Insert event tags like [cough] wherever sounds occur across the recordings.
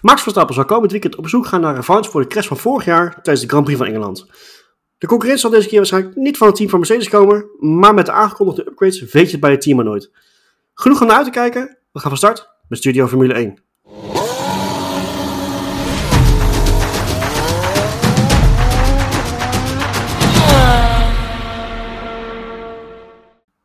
Max Verstappen zal komend weekend op bezoek gaan naar revanche voor de crash van vorig jaar tijdens de Grand Prix van Engeland. De concurrent zal deze keer waarschijnlijk niet van het team van Mercedes komen, maar met de aangekondigde upgrades weet je het bij het team maar nooit. Genoeg om naar uit te kijken, we gaan van start met Studio Formule 1.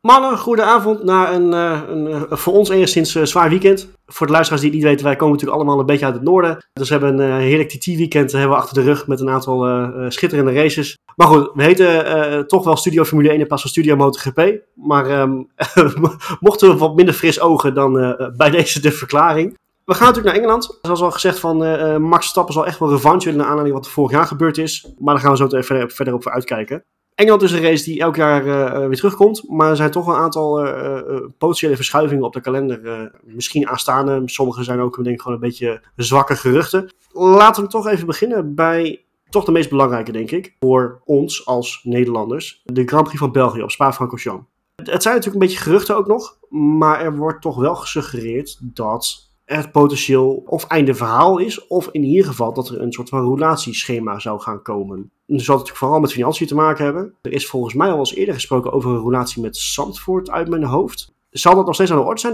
Mannen, goedenavond na een, uh, een uh, voor ons enigszins uh, zwaar weekend. Voor de luisteraars die het niet weten, wij komen natuurlijk allemaal een beetje uit het noorden. Dus we hebben een heerlijk TT-weekend hebben we achter de rug met een aantal schitterende races. Maar goed, we heten toch wel Studio Formule 1 in plaats van Studio MotoGP. Maar um, [laughs] mochten we wat minder fris ogen dan bij deze de verklaring. We gaan natuurlijk naar Engeland. Zoals al gezegd van Max Stappen zal echt wel revanche willen naar aanleiding wat er vorig jaar gebeurd is. Maar daar gaan we zo verder, verder op voor uitkijken. Engeland is een race die elk jaar uh, weer terugkomt. Maar er zijn toch een aantal uh, potentiële verschuivingen op de kalender. misschien aanstaande. Sommige zijn ook denk ik, gewoon een beetje zwakke geruchten. Laten we toch even beginnen bij toch de meest belangrijke, denk ik. Voor ons als Nederlanders. De Grand Prix van België op Spa-Francorchamps. Het zijn natuurlijk een beetje geruchten ook nog. Maar er wordt toch wel gesuggereerd dat het potentieel of einde verhaal is, of in ieder geval dat er een soort van roulatieschema zou gaan komen. Dat zal natuurlijk vooral met financiën te maken hebben. Er is volgens mij al eens eerder gesproken over een roulatie met Zandvoort uit mijn hoofd. Zal dat nog steeds aan de orde zijn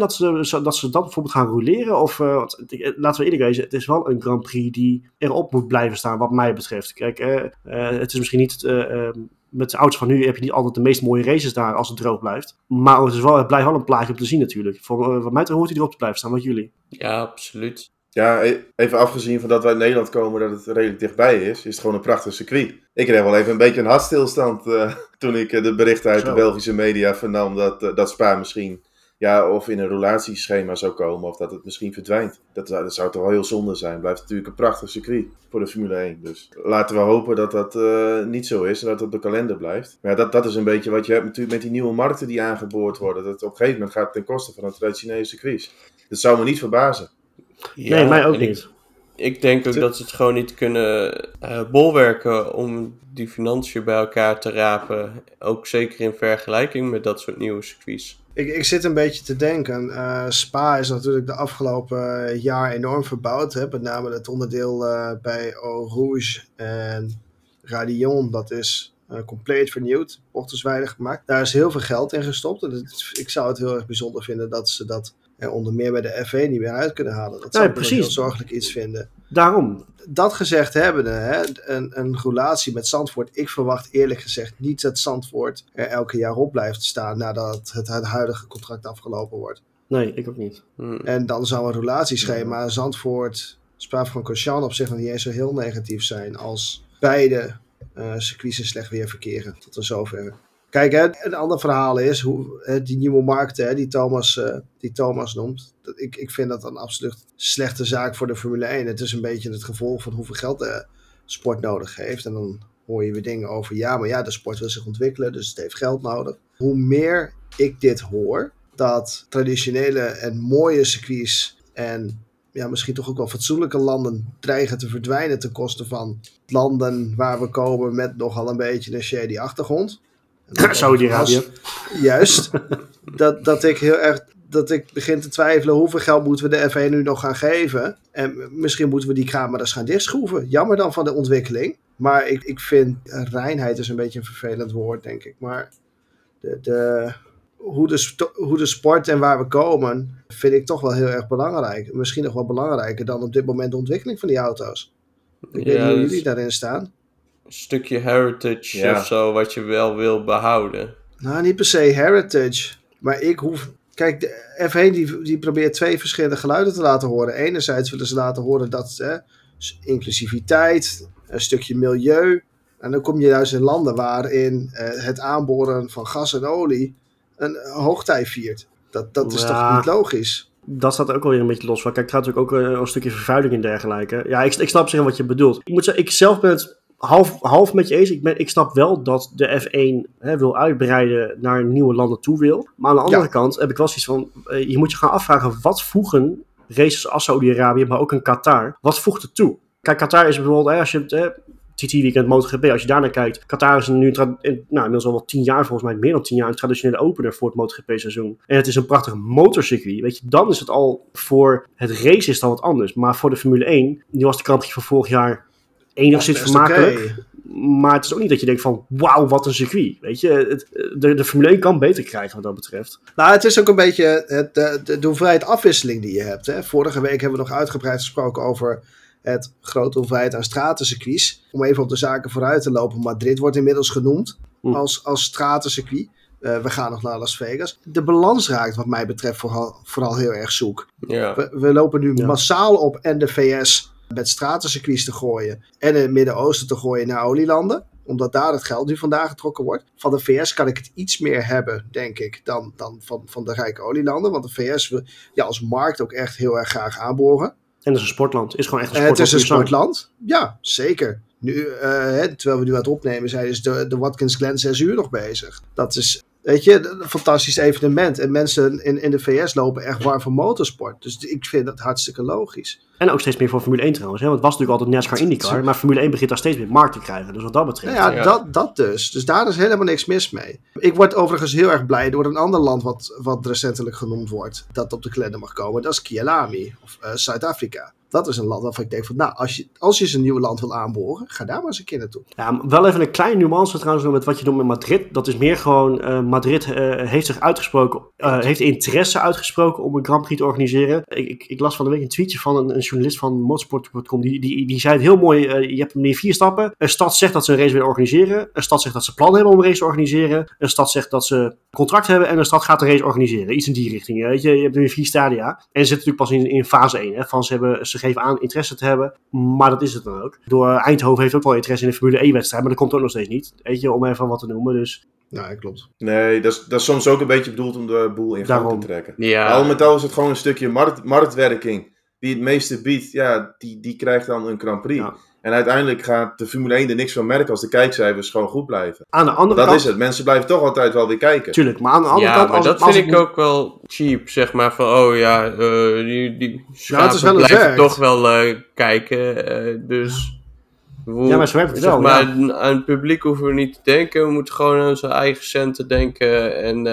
dat ze dat, bijvoorbeeld gaan roleren? Of uh, laten we eerlijk wezen, het is wel een Grand Prix die erop moet blijven staan, wat mij betreft. Kijk, uh, het is misschien niet met de auto's van nu heb je niet altijd de meest mooie races daar als het droog blijft. Maar het, is wel, het blijft wel een plaatje om te zien natuurlijk. Voor, wat mij betreft hoort hij erop te blijven staan. Wat jullie? Ja, absoluut. Ja, e- even afgezien van dat wij in Nederland komen, dat het redelijk dichtbij is, is het gewoon een prachtig circuit. Ik kreeg wel even een beetje een hartstilstand uh, [laughs] toen ik de berichten uit Zo. de Belgische media vernam dat, uh, dat Spa misschien ja, of in een relatieschema zou komen of dat het misschien verdwijnt. Dat, dat zou toch wel heel zonde zijn. Het blijft natuurlijk een prachtig circuit voor de Formule 1. Dus laten we hopen dat dat uh, niet zo is en dat het op de kalender blijft. Maar ja, dat, dat is een beetje wat je hebt natuurlijk met die nieuwe markten die aangeboord worden. Dat het op een gegeven moment gaat ten koste van het traditionele circuit. Dat zou me niet verbazen. Ja, nee, mij ook niet. Ik denk ook dat ze het gewoon niet kunnen uh, bolwerken om die financiën bij elkaar te rapen. Ook zeker in vergelijking met dat soort nieuwe circuits. Ik, ik zit een beetje te denken. Uh, Spa is natuurlijk de afgelopen jaar enorm verbouwd. Hè? Met name het onderdeel uh, bij Eau Rouge en Radion. Dat is uh, compleet vernieuwd. Bochtenswijdig gemaakt. Daar is heel veel geld in gestopt. En het, ik zou het heel erg bijzonder vinden dat ze dat er onder meer bij de FV niet meer uit kunnen halen. Dat zou ik precies. heel zorgelijk iets vinden. Daarom. Dat gezegd hebbende, hè, een, een relatie met Zandvoort. Ik verwacht eerlijk gezegd niet dat Zandvoort er elke jaar op blijft staan nadat het, het huidige contract afgelopen wordt. Nee, ik ook niet. Hmm. En dan zou een relatieschema Zandvoort, Spa-Francorchamps op zich nog niet eens zo heel negatief zijn als beide uh, circuits slecht weer verkeren. Tot een zover. Kijk, een ander verhaal is hoe hè, die nieuwe markten hè, die, Thomas, uh, die Thomas noemt. Dat, ik, ik vind dat een absoluut slechte zaak voor de Formule 1. Het is een beetje het gevolg van hoeveel geld de sport nodig heeft. En dan hoor je weer dingen over, ja, maar ja, de sport wil zich ontwikkelen, dus het heeft geld nodig. Hoe meer ik dit hoor, dat traditionele en mooie circuits en ja, misschien toch ook wel fatsoenlijke landen dreigen te verdwijnen ten koste van landen waar we komen met nogal een beetje een shady achtergrond. [laughs] Saudi-Arabië. Juist. dat, dat ik heel erg dat ik begin te twijfelen hoeveel geld moeten we de F1 nu nog gaan geven. En misschien moeten we die camera's gaan dichtschroeven. Jammer dan van de ontwikkeling. Maar ik, ik vind reinheid is een beetje een vervelend woord, denk ik. Maar de, de, hoe, de, hoe de sport en waar we komen, vind ik toch wel heel erg belangrijk. Misschien nog wel belangrijker dan op dit moment de ontwikkeling van die auto's. Ik ja, weet niet hoe jullie daarin staan stukje heritage ja. of zo, wat je wel wil behouden. Nou, niet per se heritage. Maar ik hoef. Kijk, de F1 die, die probeert twee verschillende geluiden te laten horen. Enerzijds willen ze laten horen dat hè, inclusiviteit, een stukje milieu. En dan kom je juist in landen waarin eh, het aanboren van gas en olie een hoogtij viert. Dat, dat is ja. toch niet logisch? dat staat ook alweer een beetje los van. Kijk, het gaat natuurlijk ook een, een stukje vervuiling en dergelijke. Ja, ik, ik snap zeggen wat je bedoelt. Ik moet zeggen, ik zelf ben het half, half met je eens. Ik, ben, ik snap wel dat de F1 hè, wil uitbreiden naar nieuwe landen toe wil. Maar aan de andere ja. kant heb ik wel zoiets van... Uh, je moet je gaan afvragen, wat voegen races als Saudi-Arabië, maar ook een Qatar... wat voegt het toe? Kijk, Qatar is bijvoorbeeld... Hè, als je, TT-weekend MotoGP, als je daarnaar kijkt, Qatar is nu nou, inmiddels al wel tien jaar, volgens mij meer dan tien jaar, een traditionele opener voor het MotoGP-seizoen. En het is een prachtig motorcircuit, weet je, dan is het al voor het race is dan wat anders. Maar voor de Formule 1, die was de kampje van vorig jaar enigszins vermakelijk. Maar het is ook niet dat je denkt van, wauw, wat een circuit. Weet je, het, de, de Formule 1 kan beter krijgen wat dat betreft. Nou, het is ook een beetje het, de, de, de hoeveelheid afwisseling die je hebt. Hè. Vorige week hebben we nog uitgebreid gesproken over het grote hoeveelheid aan stratencircuits. Om even op de zaken vooruit te lopen. Madrid wordt inmiddels genoemd hm. als, als stratencircuit. Uh, we gaan nog naar Las Vegas. De balans raakt wat mij betreft vooral, vooral heel erg zoek. Ja. We, we lopen nu massaal op en de VS met stratencircuits te gooien en in het Midden-Oosten te gooien naar olielanden omdat daar het geld nu vandaan getrokken wordt. Van de VS kan ik het iets meer hebben, denk ik, dan, dan van, van de rijke olielanden. Want de VS wil ja, als markt ook echt heel erg graag aanboren. En het is een sportland. is gewoon echt een sportland. het is een sportland, ja, zeker. Nu, uh, hè, terwijl we nu aan het opnemen zijn, is de, de Watkins Glen 6 uur nog bezig. Dat is Weet je, een fantastisch evenement. En mensen in, in de VS lopen echt warm voor motorsport. Dus ik vind dat hartstikke logisch. En ook steeds meer voor Formule 1 trouwens. Hè? Want het was natuurlijk altijd NASCAR IndyCar. Maar Formule 1 begint daar steeds meer markt te krijgen. Dus wat dat betreft. Nou ja, Dat, dat dus. Dus daar is helemaal niks mis mee. Ik word overigens heel erg blij door een ander land wat, wat recentelijk genoemd wordt. Dat op de kalender mag komen. Dat is Kialami. Of uh, Zuid-Afrika dat is een land waarvan ik denk van, nou, als je, als je eens een nieuw land wil aanboren, ga daar maar eens een keer naartoe. Ja, wel even een kleine nuance trouwens met wat je doet met Madrid. Dat is meer gewoon, uh, Madrid uh, heeft zich uitgesproken, uh, heeft interesse uitgesproken om een Grand Prix te organiseren. Ik, ik, las van de week een tweetje van een, een journalist van motorsport.com, die, die, die zei het heel mooi, je hebt meer vier stappen. Een stad zegt dat ze een race willen organiseren, een stad zegt dat ze plan hebben om een race te organiseren, een stad zegt dat ze contract hebben en een stad gaat een race organiseren. Iets in die richting, weet je. Je hebt nu vier stadia en ze zitten natuurlijk pas in, fase 1, hè, van ze hebben... geven aan interesse te hebben. Maar dat is het dan ook. Door Eindhoven heeft ook wel interesse in de Formule 1-wedstrijd. Maar dat komt ook nog steeds niet. Weet je, om even wat te noemen. Dus ja, klopt. Nee, dat is, dat is soms ook een beetje bedoeld om de boel in gang te trekken. Ja. Al met al is het gewoon een stukje markt, marktwerking. Die het meeste biedt, ja, die, die krijgt dan een Grand Prix. Ja. En uiteindelijk gaat de Formule 1 er niks van merken als de kijkcijfers gewoon goed blijven. Aan de andere dat kant... is het. Mensen blijven toch altijd wel weer kijken. Tuurlijk, maar aan de andere ja, kant... maar dat vind ik ook wel cheap, zeg maar. Van, oh ja, uh, die, die ja, is wel blijven toch wel uh, kijken. Uh, dus... Ja, maar zo werkt het zeg wel. Maar ja. aan het publiek hoeven we niet te denken. We moeten gewoon aan zijn eigen centen denken. En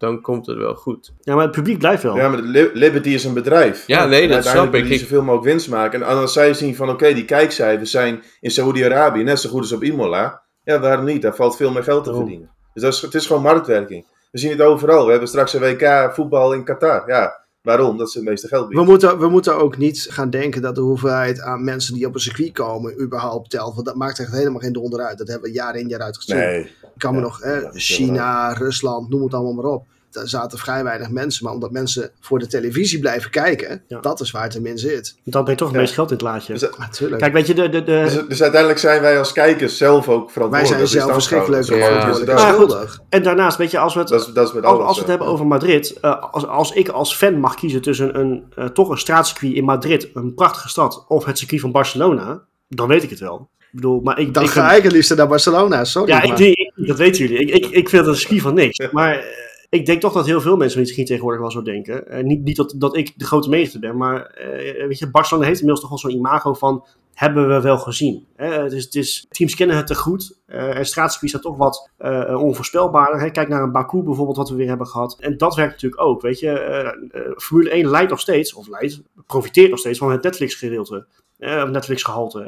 dan komt het wel goed. Ja, maar het publiek blijft wel. Ja, maar Liberty is een bedrijf. Ja, nee, dat snap ik. Die zoveel mogelijk winst maken. En als zij zien van, oké, die kijkcijfers zijn in Saoedi-Arabië net zo goed als op Imola. Ja, waarom niet? Daar valt veel meer geld te verdienen. Dus dat is, het is gewoon marktwerking. We zien het overal. We hebben straks een WK voetbal in Qatar. Ja, waarom? Dat ze het meeste geld bieden. We moeten, we moeten ook niet gaan denken dat de hoeveelheid aan mensen die op een circuit komen überhaupt telt. Want dat maakt echt helemaal geen donder uit. Dat hebben we jaar in jaar uit gezien. Nee. Ik kan me nog, hè, China, Rusland, noem het allemaal maar op daar zaten vrij weinig mensen. Maar omdat mensen voor de televisie blijven kijken, ja. dat is waar het hem in zit. Dan ben je toch het ja. meest geld in het laadje. Dus, Natuurlijk. Kijk, weet je, de... de, de... Dus, dus, uiteindelijk zijn wij als kijkers zelf ook verantwoordelijk. Wij zijn zelf verschrikkelijk verantwoordelijk. Ja. Goed. En daarnaast, weet je, als we het, dat is, dat is met als, alles, als we het hebben over Madrid, uh, als, als ik als fan mag kiezen tussen een, uh, toch een straatcircuit in Madrid, een prachtige stad, of het circuit van Barcelona, dan weet ik het wel. Ik bedoel, maar ik, dan ik ga ik het liefst naar Barcelona, sorry. Ja, maar. ik, ik, dat weten jullie. Ik, ik, ik vind het een circuit van niks. Maar ik denk toch dat heel veel mensen het tegenwoordig wel zo denken. Uh, niet niet dat, ik de grote meester ben, maar uh, weet je, Barcelona heeft inmiddels toch wel zo'n imago van hebben we wel gezien. Hè? Het is, het is, teams kennen het te goed. Uh, en straatcircuits zijn toch wat onvoorspelbaarder. Hè? Kijk naar een Baku bijvoorbeeld, wat we weer hebben gehad. En dat werkt natuurlijk ook, weet je. Formule 1 leidt nog steeds, of leidt, profiteert nog steeds van het Netflix-gedeelte. Uh, Netflix-gehalte.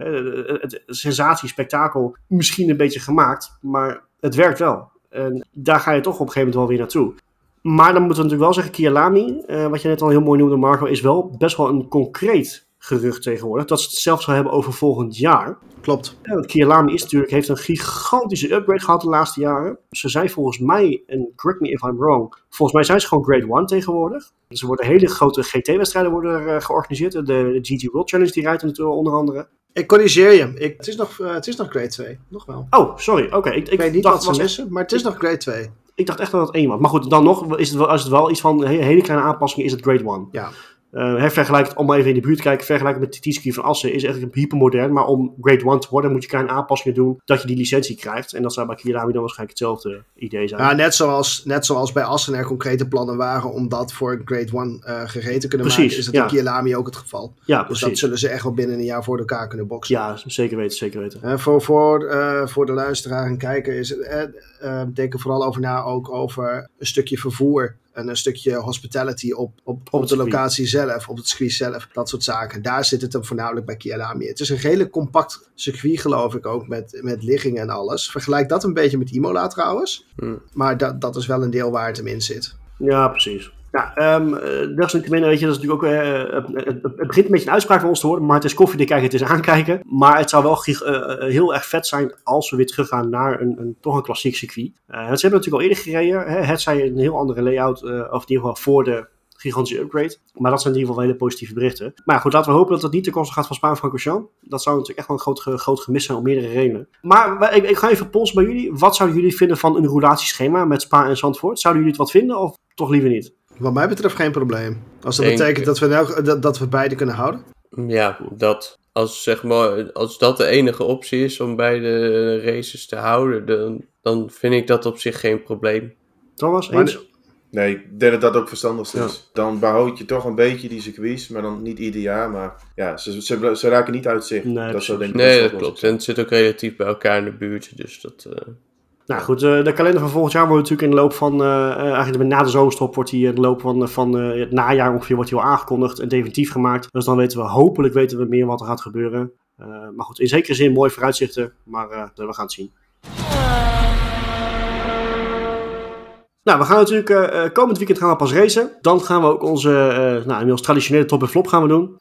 Het, sensatie, spektakel, misschien een beetje gemaakt, maar het werkt wel. En daar ga je toch op een gegeven moment wel weer naartoe. Maar dan moeten we natuurlijk wel zeggen, Kialami, uh, wat je net al heel mooi noemde, Marco, is wel best wel een concreet gerucht tegenwoordig. Dat ze het zelfs zal hebben over volgend jaar. Klopt. Ja, want Kialami is natuurlijk, heeft een gigantische upgrade gehad de laatste jaren. Ze zijn volgens mij, en correct me if I'm wrong, volgens mij zijn ze gewoon grade 1 tegenwoordig. Dus er worden hele grote GT-wedstrijden worden uh, georganiseerd. De, de, GT World Challenge die rijdt natuurlijk onder andere. Ik corrigeer je. Ik, het, is nog, uh, het is nog grade 2. Nog wel. Oh, sorry. Oké. Okay. Ik, ik, weet niet wat ze missen, maar het is ik, nog grade 2. Ik dacht echt dat het 1 was. Maar goed, dan nog is het wel, als het wel iets van hele, hele kleine aanpassingen, is het grade 1. Ja. Uh, vergelijk het, om even in de buurt te kijken, vergelijk met de T-ski van Assen is echt hypermodern. Maar om Grade 1 te worden moet je kleine aanpassingen doen dat je die licentie krijgt. En dat zou bij Kirami dan waarschijnlijk hetzelfde idee zijn. Ja, net zoals, net zoals bij Assen er concrete plannen waren om dat voor Grade 1 uh, gereed te kunnen precies, maken, is dat ja. in Kirami ook het geval. Ja, dus precies. dat zullen ze echt wel binnen een jaar voor elkaar kunnen boksen. Ja, zeker weten, zeker weten. Uh, voor, voor, uh, voor de luisteraar en kijker is het, denk er vooral over na ook over een stukje vervoer en een stukje hospitality op, op, op, op de locatie zelf, op het circuit zelf, dat soort zaken. Daar zit het hem voornamelijk bij Kialami. Het is een redelijk compact circuit, geloof ik ook, met, met ligging en alles. Vergelijk dat een beetje met Imola trouwens. Hmm. Maar dat, dat is wel een deel waar het hem in zit. Ja, precies. Ja, um, dat natuurlijk, weet je, dat is natuurlijk ook, uh, het, het, begint een beetje een uitspraak van ons te worden, maar het is koffie kijken, het is aankijken. Maar het zou wel uh, heel erg vet zijn als we weer teruggaan naar een, een toch een klassiek circuit. Uh, ze hebben natuurlijk al eerder gereden, hè, het zij een heel andere layout, of in ieder geval voor de gigantische upgrade. Maar dat zijn in ieder geval hele positieve berichten. Maar goed, laten we hopen dat het niet ten koste gaat van Spa-Francorchamps. Dat zou natuurlijk echt wel een groot, groot gemis zijn om meerdere redenen. Maar ik, ik ga even polsen bij jullie. Wat zouden jullie vinden van een roulatieschema met Spa en Zandvoort? Zouden jullie het wat vinden of toch liever niet? Wat mij betreft geen probleem. Als dat Denk, betekent dat we, nou, dat, dat we beide kunnen houden. Ja, dat. Als, zeg maar, als dat de enige optie is om beide races te houden, dan, dan vind ik dat op zich geen probleem. Thomas, eens? Nee, ik denk dat dat ook verstandig is. Ja. Dan behoud je toch een beetje die circuits, maar dan niet ieder jaar. Maar ja, ze, ze, ze raken niet uit zicht. Nee, dat, zo denk ik nee dat klopt. En het zit ook relatief bij elkaar in de buurt. Dus dat, uh... Nou goed, uh, de kalender van volgend jaar wordt natuurlijk in de loop van, uh, eigenlijk na de zomerstop wordt die in de loop van, van het najaar ongeveer wordt die al aangekondigd en definitief gemaakt. Dus dan weten we, hopelijk weten we meer wat er gaat gebeuren. maar goed, in zekere zin mooi vooruitzichten, maar we gaan het zien. Nou, we gaan natuurlijk komend weekend gaan we pas racen. Dan gaan we ook onze, uh, nou, inmiddels traditionele top en flop gaan we doen.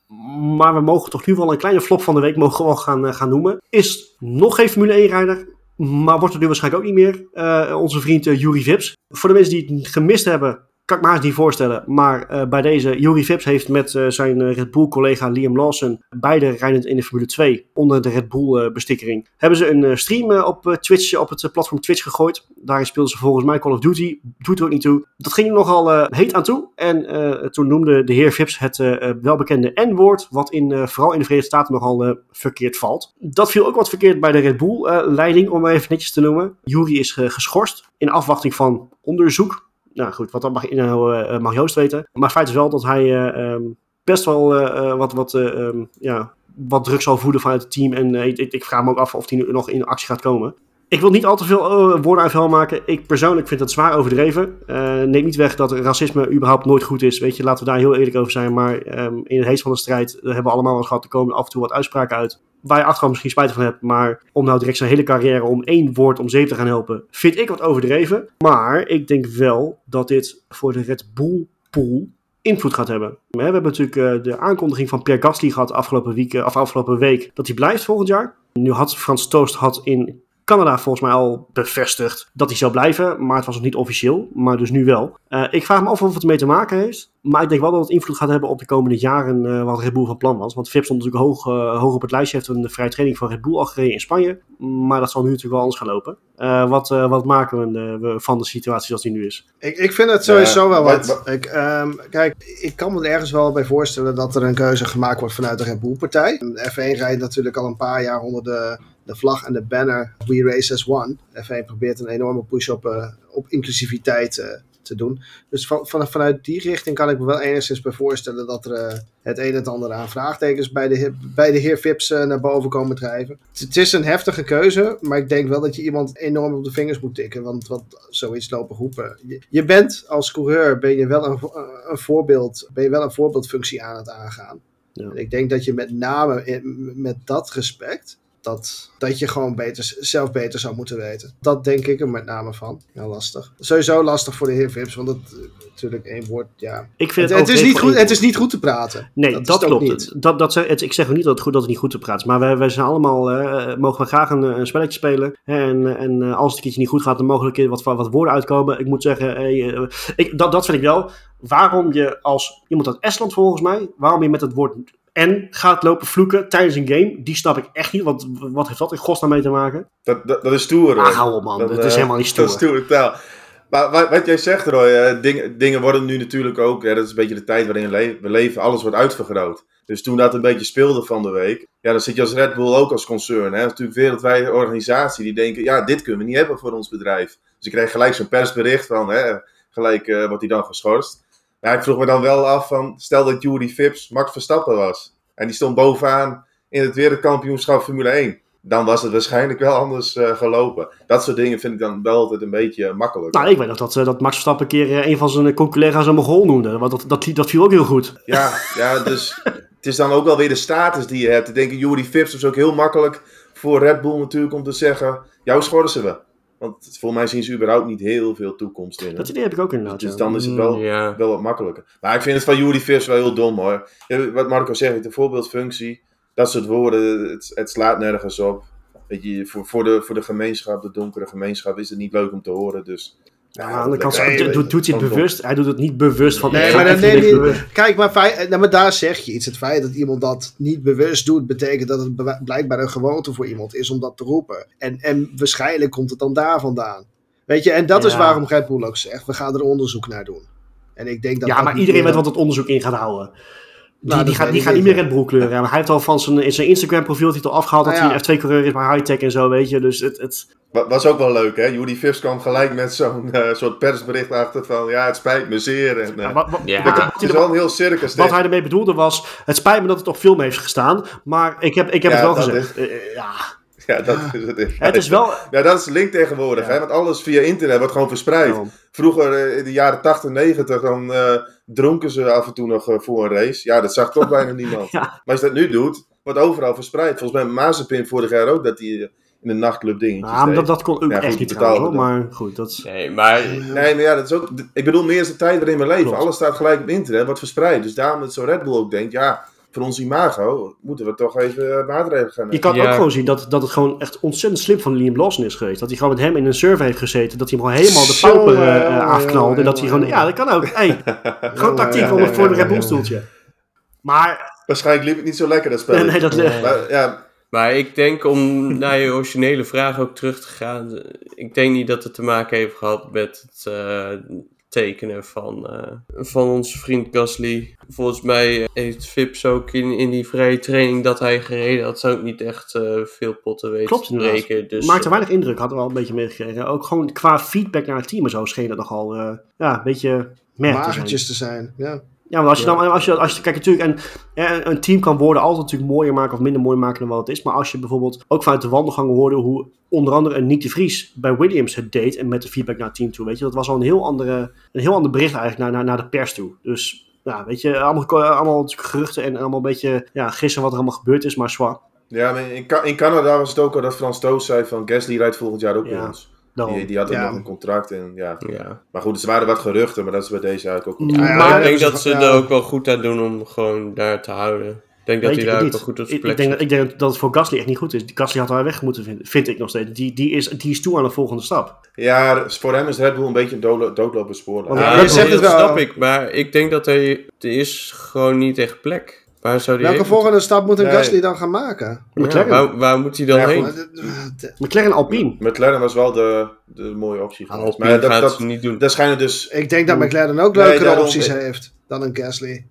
Maar we mogen toch nu wel een kleine flop van de week mogen we gaan, gaan noemen. Is nog geen Formule 1 rijder, maar wordt er nu waarschijnlijk ook niet meer. onze vriend Yuri Vips. Voor de mensen die het gemist hebben, kan ik me haast niet voorstellen. Maar uh, bij deze, Yuri Vips heeft met uh, zijn Red Bull collega Liam Lawson, beide rijdend in de Formule 2, onder de Red Bull uh, bestikkering, hebben ze een stream op Twitch, op het platform Twitch gegooid. Daarin speelden ze volgens mij Call of Duty, doet er ook niet toe. Dat ging er nogal heet aan toe. En toen noemde de heer Vips het welbekende N-woord, wat in, vooral in de Verenigde Staten nogal verkeerd valt. Dat viel ook wat verkeerd bij de Red Bull-leiding, om maar even netjes te noemen. Yuri is geschorst in afwachting van onderzoek nou goed, wat dat mag inhouden, uh, mag Joost weten. Maar feit is wel dat hij uh, um, best wel wat, wat, um, ja, wat druk zal voeden vanuit het team. En ik, ik, vraag me ook af of hij nog in actie gaat komen. Ik wil niet al te veel woorden uit vuil maken. Ik persoonlijk vind dat zwaar overdreven. neem niet weg dat racisme überhaupt nooit goed is. Weet je, laten we daar heel eerlijk over zijn. Maar um, in het heet van de strijd hebben we allemaal wel gehad. Er komen af en toe wat uitspraken uit waar je achteraf misschien spijt van hebt. Maar om nou direct zijn hele carrière om één woord om zeep te gaan helpen, vind ik wat overdreven. Maar ik denk wel dat dit voor de Red Bull pool invloed gaat hebben. We hebben natuurlijk uh, de aankondiging van Pierre Gasly gehad afgelopen, week, of afgelopen week dat hij blijft volgend jaar. Nu had Frans Toost had in Canada volgens mij al bevestigd dat hij zou blijven, maar het was nog niet officieel, maar dus nu wel. Uh, ik vraag me af of het ermee te maken heeft, maar ik denk wel dat het invloed gaat hebben op de komende jaren uh, wat Red Bull van plan was. Want Vip stond natuurlijk hoog, uh, hoog op het lijstje, heeft een vrije training van Red Bull al gereden in Spanje, maar dat zal nu natuurlijk wel anders gaan lopen. wat, wat maken we van de situatie zoals die nu is? Ik, ik vind het sowieso wel wat. Ik, um, kijk, ik kan me ergens wel bij voorstellen dat er een keuze gemaakt wordt vanuit de Red Bull partij. De F1 rijdt natuurlijk al een paar jaar onder de de vlag en de banner We Race as One. F1 probeert een enorme push op, uh, op inclusiviteit uh, te doen. Dus van, van, vanuit die richting kan ik me wel enigszins bij voorstellen dat er uh, het een en het ander aan vraagtekens bij de, bij de heer Vips naar boven komen drijven. Het is een heftige keuze, maar ik denk wel dat je iemand enorm op de vingers moet tikken. Want wat zoiets lopen roepen. Je, je bent als coureur ben je wel een, een, voorbeeld, ben je wel een voorbeeldfunctie aan het aangaan. Ja. En ik denk dat je met name in, met dat respect dat, dat je gewoon beter, zelf beter zou moeten weten. Dat denk ik er met name van. Ja, lastig. Sowieso lastig voor de heer Vips, want dat natuurlijk één woord, ja. Ik vind het, het, is niet goed, het is niet goed te praten. Nee, dat, dat klopt. Niet. Dat, dat, het, ik zeg ook niet dat het, goed, dat het niet goed te praten is, maar wij, wij zijn allemaal, uh, mogen we graag een, een spelletje spelen. En, en uh, als het een keertje niet goed gaat, dan mogen er wat, wat woorden uitkomen. Ik moet zeggen, uh, ik, dat, dat vind ik wel. Waarom je als iemand uit Estland volgens mij, waarom je met het woord en gaat lopen vloeken tijdens een game. Die snap ik echt niet. Want wat heeft dat in godsnaam mee te maken? Dat, dat, dat is stoer. Ah, hou op man. Dat, is helemaal niet stoer. Dat is stoer taal. Maar wat jij zegt, Roy, uh, ding, dingen worden nu natuurlijk ook, hè, dat is een beetje de tijd waarin we leven, alles wordt uitvergroot. Dus toen dat een beetje speelde van de week, ja, dan zit je als Red Bull ook als concern. Hè. Natuurlijk een wereldwijde organisatie die denken, ja, dit kunnen we niet hebben voor ons bedrijf. Dus ik kreeg gelijk zo'n persbericht van, hè, gelijk uh, wordt hij dan geschorst. Maar ik vroeg me dan wel af van, stel dat Jury Vips Max Verstappen was. En die stond bovenaan in het wereldkampioenschap Formule 1 dan was het waarschijnlijk wel anders uh, gelopen. Dat soort dingen vind ik dan wel altijd een beetje makkelijk. Nou, ik weet nog dat, uh, dat Max Verstappen een keer uh, een van zijn collega's een Mogol noemde. Want dat, dat, dat viel ook heel goed. Ja, ja dus [laughs] het is dan ook wel weer de status die je hebt. Ik denk, Jury Vips is ook heel makkelijk voor Red Bull natuurlijk om te zeggen... Jou schorsen we. Want voor mij zien ze überhaupt niet heel veel toekomst in. Dat idee heb ik ook inderdaad. Dus, dan is het wel, ja. wel wat makkelijker. Maar ik vind het van Jury Vips wel heel dom hoor. Wat Marco zegt, de voorbeeldfunctie dat soort woorden, het, het slaat nergens op. Weet je, voor, voor, de, voor de gemeenschap, de donkere gemeenschap, is het niet leuk om te horen. Dus ja, aan de andere kant nee, doet, doet hij het bewust. Hij doet het niet bewust van. Nee, maar, dan, kijk, maar, feit, nou, maar daar zeg je iets. Het feit dat iemand dat niet bewust doet, betekent dat het blijkbaar een gewoonte voor iemand is om dat te roepen. En, en waarschijnlijk komt het dan daar vandaan. Weet je, en dat is waarom Red Bull ook zegt: we gaan er onderzoek naar doen. En ik denk dat ja, maar iedereen weet wat het onderzoek in gaat houden. Die, nou, die, gaat, die gaat niet meer Red Bull kleuren. hij heeft al van zijn, zijn Instagram profiel al afgehaald dat nou hij een F2-coureur is bij high-tech en zo, weet je. Dus het, het... Was ook wel leuk, hè? Judy Vips kwam gelijk met zo'n uh, soort persbericht achter van... Ja, het spijt me zeer. En, uh, ja, wat, ja. Het is wel een heel circus. Wat hij ermee bedoelde was... Het spijt me dat het op film heeft gestaan. Maar ik heb, ik heb het wel gezegd. Uh, ja... [laughs] Ja, dat is het. Het is wel... Ja, dat is link tegenwoordig, hè? Want alles via internet wordt gewoon verspreid. Vroeger, in de jaren 80, 90, dan dronken ze af en toe nog voor een race. Ja, dat zag toch [laughs] bijna niemand. Maar als je dat nu doet, wordt overal verspreid. Volgens mij Mazepin vorig jaar ook, dat hij in een nachtclub dingetjes Ja, maar dat, dat kon ook ja, echt niet betalen, maar goed. Dat is... Nee, maar... Nee, maar ja, dat is ook... Ik bedoel, meer is de tijd waarin we leven. Alles staat gelijk op internet, wordt verspreid. Dus daarom dat zo Red Bull ook denkt, ja voor ons imago moeten we toch even eh, maatregelen gaan nemen. Je kan ook gewoon zien dat, dat het gewoon echt ontzettend slim van Liam Lawson is geweest. Dat hij gewoon met hem in een survey heeft gezeten. Dat hij hem gewoon helemaal de pauper uh, afknalde. en dat hij gewoon, ja, dat kan ook. Hey, [laughs] gewoon tactiek voor, voor de Red Bull stoeltje. Maar... Waarschijnlijk liep het niet zo lekker, dat spel. [laughs] Nee, dat... Maar, ja, maar ik denk om naar je originele vraag ook terug te gaan. Ik denk niet dat het te maken heeft gehad met het uh, tekenen van, uh, van onze vriend Gasly. Volgens mij heeft Vips ook in, in die vrije training dat hij gereden had, zou ook niet echt uh, veel potten weten Klopt, te breken. Dus, Maakte weinig indruk, hadden we al een beetje meegekregen. Ook gewoon qua feedback naar het team en zo scheen het nogal ja, een beetje merk te zijn. Ja. Ja, maar als je dan, als je, als je, kijk natuurlijk, en, een team kan woorden altijd natuurlijk mooier maken of minder mooi maken dan wat het is. Maar als je bijvoorbeeld ook vanuit de wandelgangen hoorde hoe onder andere een Nick de Vries bij Williams het deed en met de feedback naar het team toe, weet je, dat was al een heel, andere, een heel ander bericht eigenlijk naar, naar, naar de pers toe. Dus ja, weet je, allemaal, allemaal geruchten en allemaal een beetje ja, gissen wat er allemaal gebeurd is, maar zwaar. Ja, maar in, in Canada was het ook al dat Frans Toos zei van Gasly rijdt volgend jaar ook bij ons. Die, die had ook nog een contract. En, ja. ja. Maar goed, er waren wat geruchten, maar dat is bij deze eigenlijk ook ja, Maar ik denk dat ze er ook wel goed aan doen om gewoon daar te houden. Ik denk dat hij daar ook wel goed op zijn plek ik denk, ik denk dat het voor Gasly echt niet goed is. Gasly had daar weg moeten vinden, vind ik nog steeds. Die, die, is, die is toe aan de volgende stap. Ja, voor hem is Red Bull een beetje een doodlo doodlopend spoor. Ja, dat snap ik. Maar ik denk dat hij... Er is gewoon niet echt plek. Waar zou die Welke volgende stap moet een nee. Gasly dan gaan maken? McLaren. waar, waar, moet hij dan ja, heen? McLaren Alpine. McLaren was wel de, de mooie optie. Geweest. maar dat, gaat dat, niet doen. Dat schijnen dus... Ik denk dat McLaren ook leukere nee, opties heeft dan een Gasly.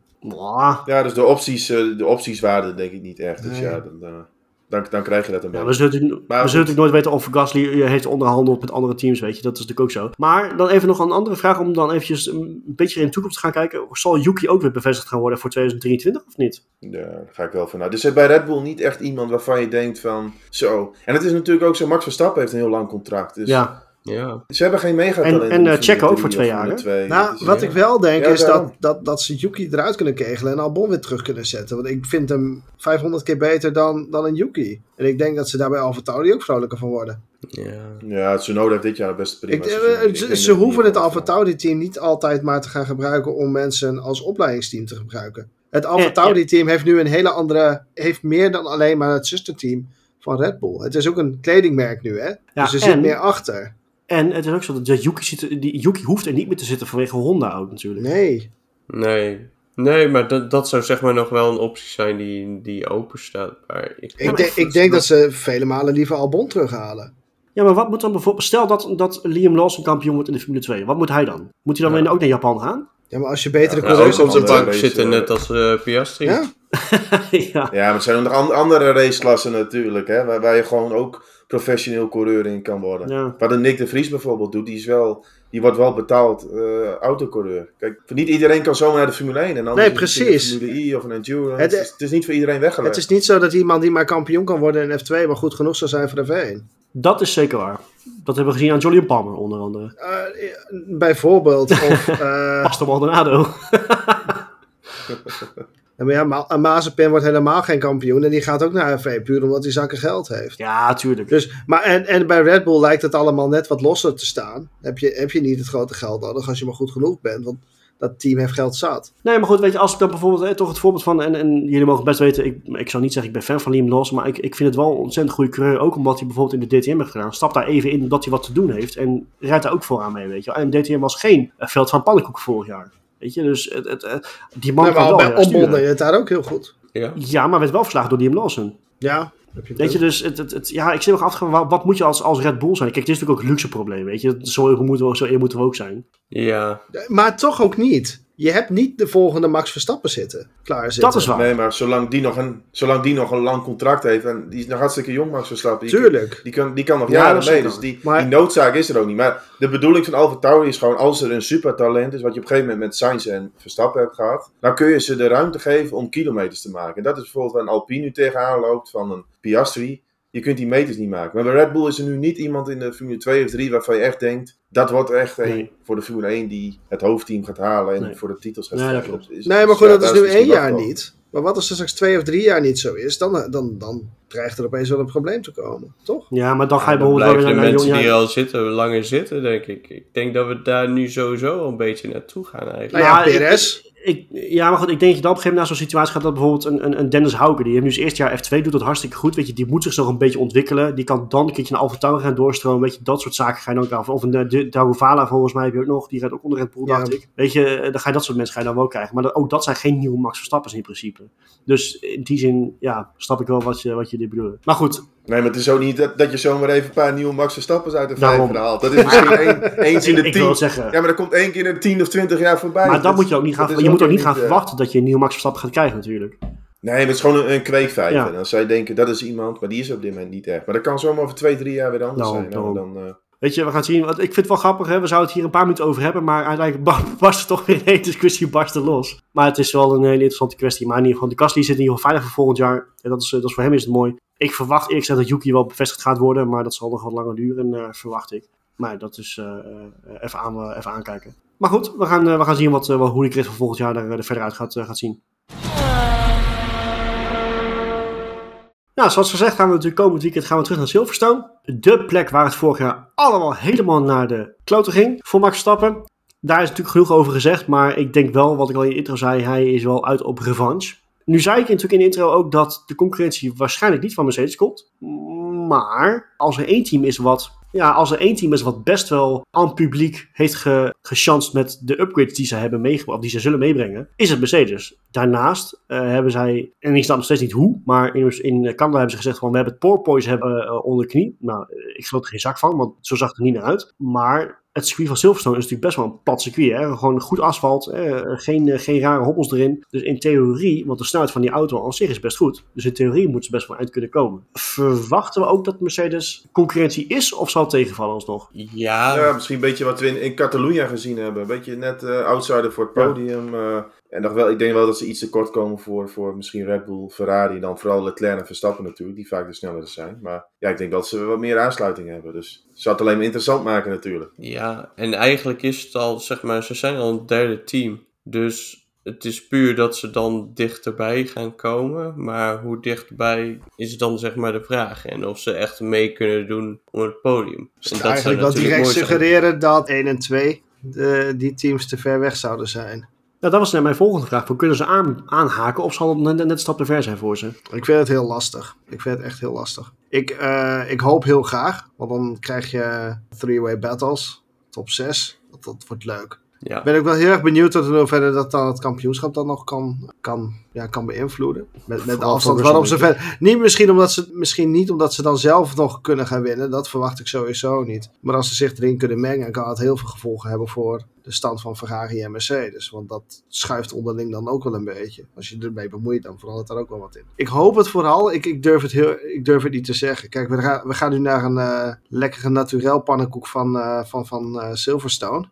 Ja, dus de opties, de opties waren denk ik niet echt. Dus ja, dan... Dan, dan krijg je dat een ja, beetje. We zullen, we zullen natuurlijk nooit weten of Gasly heeft onderhandeld met andere teams, weet je. Dat is natuurlijk ook zo. Maar dan even nog een andere vraag om dan eventjes een beetje in de toekomst te gaan kijken. Zal Yuki ook weer bevestigd gaan worden voor 2023 of niet? Ja, daar ga ik wel vanuit. Dus er bij Red Bull niet echt iemand waarvan je denkt van zo. En het is natuurlijk ook zo, Max Verstappen heeft een heel lang contract. Dus ja. Ja. Ze hebben geen megatalent. En, en uh, Checo ook voor twee jaar. Twee. Nou, dus, wat ja. ik wel denk ja, is dat, dat, dat ze Yuki eruit kunnen kegelen en Albon weer terug kunnen zetten. Want ik vind hem 500 keer beter dan, dan een Yuki. En ik denk dat ze daarbij Alfa Tauri ook vrolijker van worden. Ja, ja Tsunoda heeft dit jaar best prima. Ik, ik, ze, ze hoeven het Alfa Tauri team niet altijd maar te gaan gebruiken om mensen als opleidingsteam te gebruiken. Het Alfa Tauri team heeft nu een hele andere, heeft meer dan alleen maar het zusterteam van Red Bull. Het is ook een kledingmerk nu, hè? dus er zit meer achter. En het is ook zo dat Yuki, zit, die, Yuki hoeft er niet meer te zitten vanwege Honda ook natuurlijk. Nee. Nee. Nee, maar dat, dat zou zeg maar nog wel een optie zijn die, die open staat. Maar ik, ik, denk, ik denk dat ze vele malen liever Albon terughalen. Ja, maar wat moet dan bijvoorbeeld... Stel dat, dat Liam Lawson kampioen wordt in de Formule 2. Wat moet hij dan? Moet hij dan Ja. weer ook naar Japan gaan? Ja, maar als je betere Ja, coureurs op een de bank zitten, net als eh, Piastri. Ja? ja. [laughs] Ja, maar het zijn nog an- andere raceklassen natuurlijk, hè, waar, waar je gewoon ook professioneel coureur in kan worden. ja. Wat een Nick de Vries bijvoorbeeld doet, die, is wel, die wordt wel betaald eh autocoureur. Kijk, niet iedereen kan zomaar naar de Formule 1. En anders Nee, is het precies. Een Formule I of een Endurance. Het- Het, is, het is niet voor iedereen weggelegd. Het is niet zo dat iemand die maar kampioen kan worden in F2, maar goed genoeg zou zijn voor de F1. Dat is zeker waar. Dat hebben we gezien aan Julian Palmer onder andere. Eh, bijvoorbeeld, of... [laughs] eh, Pastor Maldonado. [laughs] Maar ja, een Mazepin wordt helemaal geen kampioen. En die gaat ook naar F1 puur omdat hij zakken geld heeft. Ja, tuurlijk. Dus, maar en, en bij Red Bull lijkt het allemaal net wat losser te staan. Heb je, heb je niet het grote geld nodig als je maar goed genoeg bent. Want dat team heeft geld zat. Nee, maar goed, weet je, als ik dan bijvoorbeeld eh, toch het voorbeeld van, en, en jullie mogen best weten, ik, ik zou niet zeggen ik ben fan van Liam Lawson, maar ik, ik vind het wel een ontzettend goede coureur, ook omdat hij bijvoorbeeld in de DTM heeft gedaan. Stap daar even in omdat hij wat te doen heeft en rijdt daar ook vooraan mee, weet je. En DTM was geen eh, veld van pannenkoeken vorig jaar, weet je. Dus het, het, die man Maar kan wel bij deed het daar ook heel goed. Ja. Ja, maar werd wel verslagen door Liam Lawson. Ja, heb je Weet je, dus het, het, het- ja, ik zit nog af wat, wat moet je als, als Red Bull zijn? Kijk, het is natuurlijk ook een luxe probleem, weet je. Zo eer moeten we, zo eer moeten we ook zijn. Ja, Maar toch ook niet. Je hebt niet de volgende Max Verstappen zitten. Klaar zitten. Dat is waar. Nee, maar zolang die, nog een, zolang die nog een lang contract heeft, en die is nog hartstikke jong, Max Verstappen. Die, Tuurlijk. Die kan, die kan nog Ja, jaren mee, dus die, Maar- die noodzaak is er ook niet. Maar de bedoeling van Alfa Tauri is gewoon, als er een supertalent is, wat je op een gegeven moment met Sainz en Verstappen hebt gehad, dan kun je ze de ruimte geven om kilometers te maken. En dat is bijvoorbeeld waar een Alpine nu tegenaan loopt van een Piastri. Je kunt die meters niet maken. Maar bij Red Bull is er nu niet iemand in de Formule 2 of 3 waarvan je echt denkt, dat wordt echt Nee. voor de Formule 1 die het hoofdteam gaat halen en Nee. voor de titels gaat Nee, dat strijden. klopt. Is- Nee, maar goed, ja, dat is nu één jaar niet. Maar wat als er straks twee of drie jaar niet zo is, dan, dan, dan dreigt er opeens wel een probleem te komen. Toch? Ja, maar dan ga je dan bijvoorbeeld blijven wel de mensen die er al zitten langer zitten, denk ik. Ik denk dat we daar nu sowieso al een beetje naartoe gaan eigenlijk. Nou ja, Nou, ik- Perez. Ik, ja, maar goed, ik denk dat je dan op een gegeven moment naar zo'n situatie gaat dat bijvoorbeeld een, een, een Dennis Hauke, die heeft nu zijn eerste jaar F2, doet dat hartstikke goed, weet je, die moet zich nog een beetje ontwikkelen, die kan dan een keertje naar Alfa Tauri gaan doorstromen, weet je, dat soort zaken ga je dan ook af. Of een uh, Daruvala volgens mij heb je ook nog, die rijdt ook onder Bull, Ja. dacht ik. Weet je, eh, dan ga je dat soort mensen ga je dan wel krijgen, maar dat, ook dat zijn geen nieuwe Max Verstappens in principe. Dus in die zin, ja, snap ik wel wat, je, wat Maar goed, Nee, maar het is ook niet dat, dat je zomaar even een paar nieuwe Max Verstappens uit de vijver haalt. Dat is misschien één, eens in de [laughs] ik wil tien. het zeggen. Ja, maar dat komt één keer in de 10 of 20 jaar voorbij. maar dat moet je ook niet gaan, je moet ook niet gaan eh, verwachten dat je een nieuwe Max Verstappen gaat krijgen natuurlijk. Nee, maar het is gewoon een, een kweekvijver. Ja. En als zij denken, dat is iemand, maar die is op dit moment niet echt. Maar dat kan zomaar over twee, drie jaar weer anders zijn. Nou, daarom. dan, eh, Weet je, we gaan zien. Want ik vind het wel grappig, hè? we zouden het hier een paar minuten over hebben, maar uiteindelijk ba- [laughs] barst het toch weer een discussie barsten los. Maar het is wel een hele interessante kwestie. Maar in ieder geval, de Gasly zit in ieder geval veilig voor volgend jaar. En dat is, eh, dat is voor hem is het mooi. Ik verwacht eerlijk gezegd dat Yuki wel bevestigd gaat worden, maar dat zal nog wat langer duren, eh, verwacht ik. Maar dat is eh, even, aan, even aankijken. Maar goed, we gaan, we gaan zien wat, hoe de Chris van volgend jaar er, er verder uit gaat, gaat zien. Nou, zoals gezegd gaan we natuurlijk komend weekend gaan we terug naar Silverstone. De plek waar het vorig jaar allemaal helemaal naar de kloten ging voor Max Verstappen. Daar is natuurlijk genoeg over gezegd, maar ik denk wel, wat ik al in de intro zei, hij is wel uit op revanche. Nu zei ik natuurlijk in de intro ook dat de concurrentie waarschijnlijk niet van Mercedes komt. Maar als er één team is wat, ja, als er één team is wat best wel aan publiek heeft ge, gechanst met de upgrades die ze hebben meegebracht, die ze zullen meebrengen, is het Mercedes. Daarnaast eh, hebben zij, en ik snap nog steeds niet hoe, maar in, in Canada hebben ze gezegd van we hebben het porpoise hebben, eh, onder de knie. Nou, eh, ik geloof er geen zak van, want zo zag het er niet naar uit. Maar het circuit van Silverstone is natuurlijk best wel een plat circuit. Hè? Gewoon goed asfalt, eh, geen, geen rare hobbels erin. Dus in theorie, want de snelheid van die auto aan zich is best goed. Dus in theorie moet ze best wel eind kunnen komen. Verwachten we ook dat Mercedes concurrentie is of zal tegenvallen alsnog? Ja, ja, misschien een beetje wat we in, in Catalunya gezien hebben. Een beetje net eh, outsider voor het Ja. podium. eh, en nog wel, ik denk wel dat ze iets te kort komen voor, voor misschien Red Bull, Ferrari. Dan vooral Leclerc en Verstappen natuurlijk, die vaak de snellere zijn. Maar ja, ik denk dat ze wat meer aansluiting hebben. Dus het zou het alleen maar interessant maken natuurlijk. ja, en eigenlijk is het al, zeg maar, ze zijn al een derde team. Dus het is puur dat ze dan dichterbij gaan komen. Maar hoe dichtbij is dan, zeg maar, de vraag. En of ze echt mee kunnen doen om het podium. Dus En dat eigenlijk zou wel natuurlijk direct suggereren dat 1 en 2 de, die teams te ver weg zouden zijn. Nou, dat was net mijn volgende vraag. Kunnen ze aan, aanhaken of zal het net, net een stap te ver zijn voor ze? Ik vind het heel lastig. Ik vind het echt heel lastig. Ik, eh, ik hoop heel graag, want dan krijg je three-way battles, top 6. Dat, dat wordt leuk. Ja. Ben ik wel heel erg benieuwd tot in hoeverre dat dan het kampioenschap dan nog kan, kan ja, kan beïnvloeden. Met, met Vooral afstand voor waarop ze verder. Niet misschien omdat ze misschien niet omdat ze dan zelf nog kunnen gaan winnen. Dat verwacht ik sowieso niet. Maar als ze zich erin kunnen mengen, kan het heel veel gevolgen hebben voor de stand van Ferrari en Mercedes. Want dat schuift onderling dan ook wel een beetje. Als je ermee bemoeit, dan verandert daar ook wel wat in. Ik hoop het vooral. Ik, ik, durf, het heel, ik durf het niet te zeggen. Kijk, we gaan, we gaan nu naar een eh, lekkere naturel pannenkoek van, eh, van, van eh, Silverstone.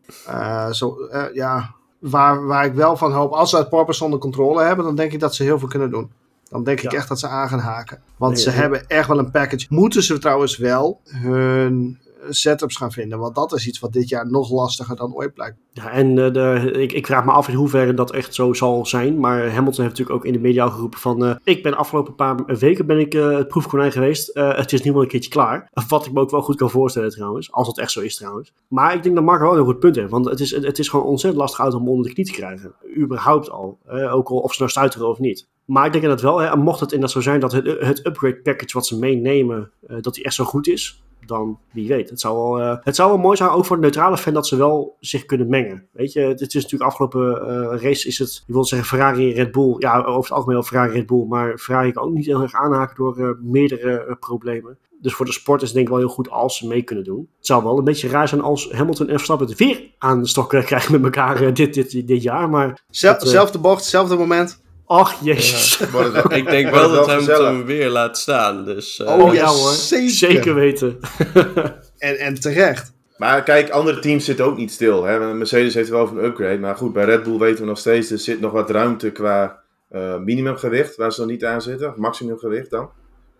Zo, ja, waar, waar ik wel van hoop, als ze het porpoise onder controle hebben, dan denk ik dat ze heel veel kunnen doen. Dan denk ik Ja. echt dat ze aan gaan haken. Want Nee, ze nee. hebben echt wel een package. Moeten ze trouwens wel hun setups gaan vinden. Want dat is iets wat dit jaar nog lastiger dan ooit blijkt. Ja, en eh, de, ik, ik vraag me af in hoeverre dat echt zo zal zijn. Maar Hamilton heeft natuurlijk ook in de media geroepen van... eh, ik ben afgelopen paar weken ben ik eh, het proefkonijn geweest. Het is nu wel een keertje klaar. Wat ik me ook wel goed kan voorstellen trouwens. Als dat echt zo is trouwens. Maar ik denk dat Marco wel een goed punt heeft. Want het is, het is gewoon ontzettend lastig uit om onder de knie te krijgen. Überhaupt al. Ook al of ze nou stuiteren of niet. Maar ik denk dat wel, hè, mocht het inderdaad zo zijn dat het, het upgrade package wat ze meenemen, dat die echt zo goed is, dan wie weet. Het zou, wel, eh, het zou wel mooi zijn, ook voor de neutrale fan, dat ze wel zich kunnen mengen. Weet je, het is natuurlijk afgelopen eh, race is het, je wilt zeggen Ferrari en Red Bull. Ja, over het algemeen Ferrari en Red Bull, maar Ferrari kan ook niet heel erg aanhaken door eh, meerdere problemen. Dus voor de sport is het denk ik wel heel goed als ze mee kunnen doen. Het zou wel een beetje raar zijn als Hamilton en Verstappen het weer aan de stok [laughs] krijgen met elkaar dit, dit, dit jaar. Maar, Zel, Dat, eh, zelfde bocht, zelfde moment. Ach jezus. [laughs] Ik denk wel dat hij hem weer laat staan. Dus, eh, Oh ja hoor, zeker. Zeker weten. [laughs] En, en terecht. Maar kijk, andere teams zitten ook niet stil. Hè? Mercedes heeft wel over een upgrade. Maar goed, bij Red Bull weten we nog steeds... er zit nog wat ruimte qua eh, minimumgewicht... waar ze nog niet aan zitten. Maximumgewicht dan.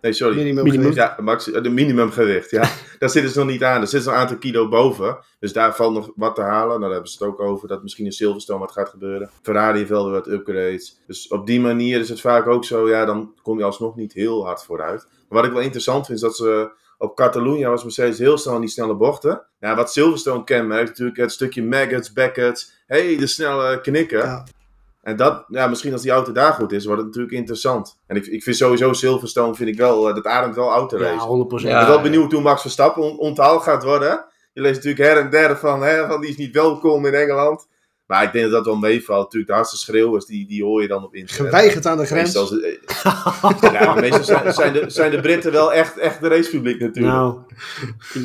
Nee, sorry. Minimum, Minimum. Ja, maxi- de minimumgewicht, ja. [laughs] Daar zitten ze nog niet aan. Er zit een aantal kilo boven. Dus daar valt nog wat te halen. Nou, daar hebben ze het ook over. Dat misschien in Silverstone wat gaat gebeuren. Ferrari heeft wel weer wat upgrades. Dus op die manier is het vaak ook zo. Ja, dan kom je alsnog niet heel hard vooruit. Maar wat ik wel interessant vind, is dat ze... Op Catalunya was Mercedes heel snel in die snelle bochten. Ja, wat Silverstone kenmerkt, natuurlijk het stukje maggots, backets. hey, de snelle knikken. Ja. En dat, ja, misschien als die auto daar goed is, wordt het natuurlijk interessant. En ik, ik vind sowieso Silverstone, vind ik wel, eh, dat ademt wel autorace. Ja, 100%. Ik ben wel benieuwd hoe Max Verstappen on- onthaald gaat worden. Je leest natuurlijk her en der van, hè, van die is niet welkom in Engeland. Maar ik denk dat dat wel meevalt. Natuurlijk, de hardste schreeuwers, die, die hoor je dan op internet. Geweigerd aan de grens. Meestal, eh, [laughs] ja, maar meestal zijn, zijn, de, zijn de Britten wel echt, echt de racepubliek natuurlijk. Nou,